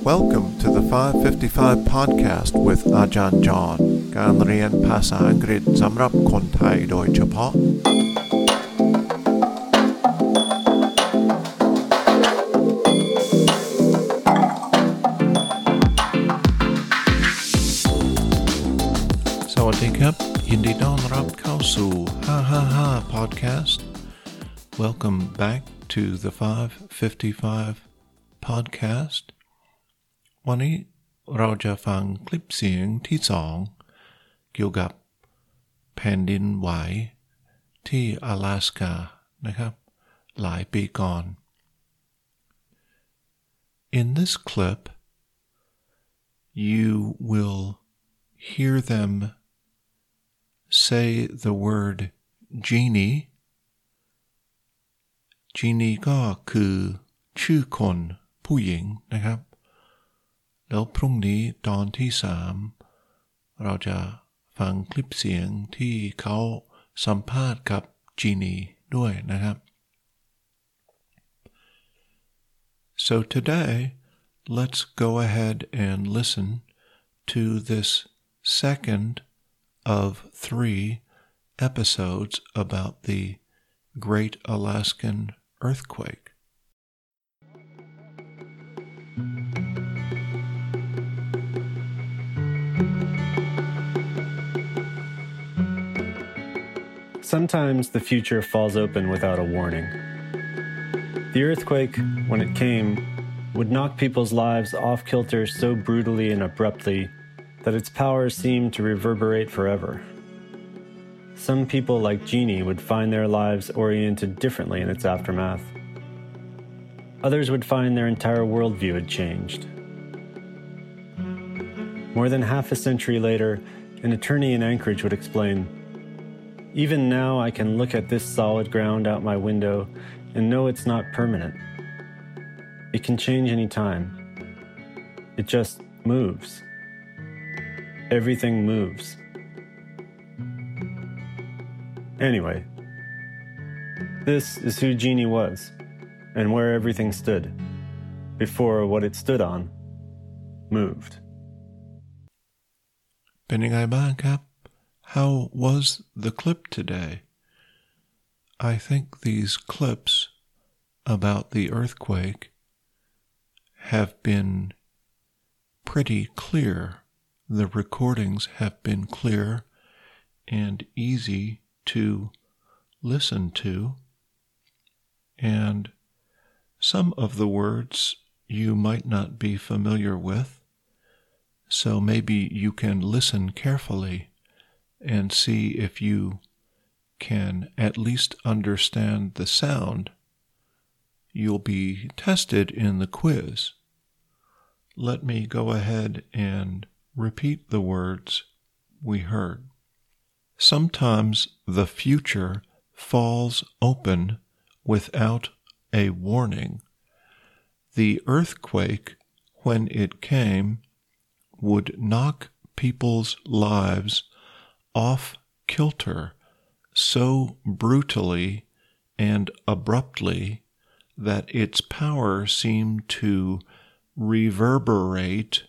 Welcome to the 555 podcast with อาจารย์จอห์นการเรียนภาษาอังกฤษสำหรับคนไทยโดยเฉพาะ สวัสดีครับ ยินดีต้อนรับเข้าสู่ 555 podcast Welcome back to the 555 podcast วันนี้เราจะฟังคลิปเสียงที่สองเกี่ยวกับแผ่นดินไหวที่阿拉สกานะครับ หลายปีก่อน In this clip you will hear them say the word genie genie ก็คือชื่อคนผู้หญิงนะครับ แล้วพรุ่งนี้ตอนที่สามเราจะฟังคลิปเสียงที่เขาสัมภาษณ์กับจีนีด้วยนะครับ So today let's go ahead and listen to this second of three episodes about the Great Alaskan Earthquake. Sometimes the future falls open without a warning. The earthquake, when it came, would knock people's lives off kilter so brutally and abruptly that its power seemed to reverberate forever. Some people, like Jeannie, would find their lives oriented differently in its aftermath. Others would find their entire worldview had changed. More than half a century later, an attorney in Anchorage would explain Even now, I can look at this solid ground out my window and know it's not permanent. It can change any time. It just moves. Everything moves. Anyway, this is who Jeannie was and where everything stood before what it stood on moved. เป็นยังไงบ้างครับ how was the clip today? I think these clips about the earthquake have been pretty clear. The recordings have been clear and easy to listen to. And some of the words you might not be familiar with. So maybe you can listen carefully and see if you can at least understand the sound. You'll be tested in the quiz. Let me go ahead and repeat the words we heard. Sometimes the future falls open without a warning. The earthquake, when it came, would knock people's lives off kilter so brutally and abruptly that its power seemed to reverberate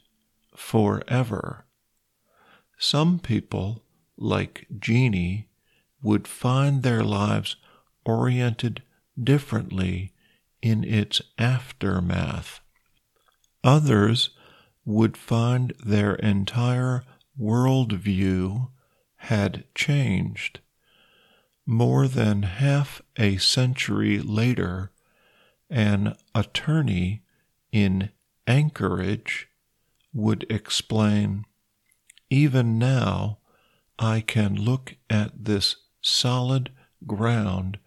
forever. Some people, like Jeannie, would find their lives oriented differently in its aftermath. Others would find their entire worldview had changed. More than half a century later, an attorney in Anchorage would explain Even now, I can look at this solid ground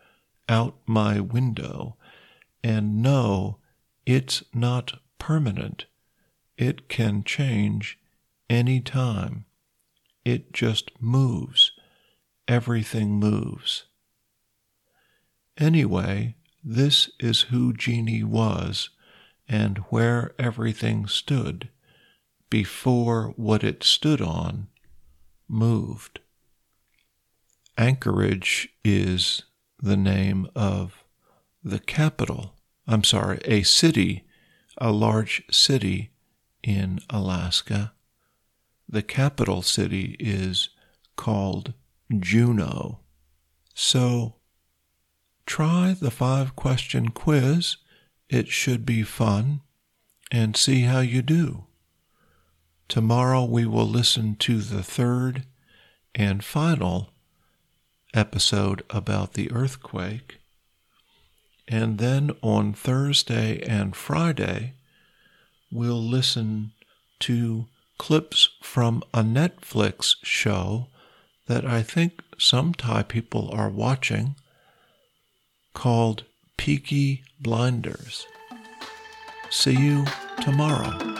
out my window and know it's not permanent. It can change any time. It just moves. Everything moves. Anyway, this is who Jeannie was and where everything stood before what it stood on moved. Anchorage is the name of the capital. I'm sorry, a city, a large city in Alaska. The capital city is called Juneau. So try the five question quiz. It should be fun and see how you do. Tomorrow we will listen to the third and final episode about the earthquake. And then on Thursday and Friday, we'll listen to clips from a Netflix show that I think some Thai people are watching called Peaky Blinders. See you tomorrow.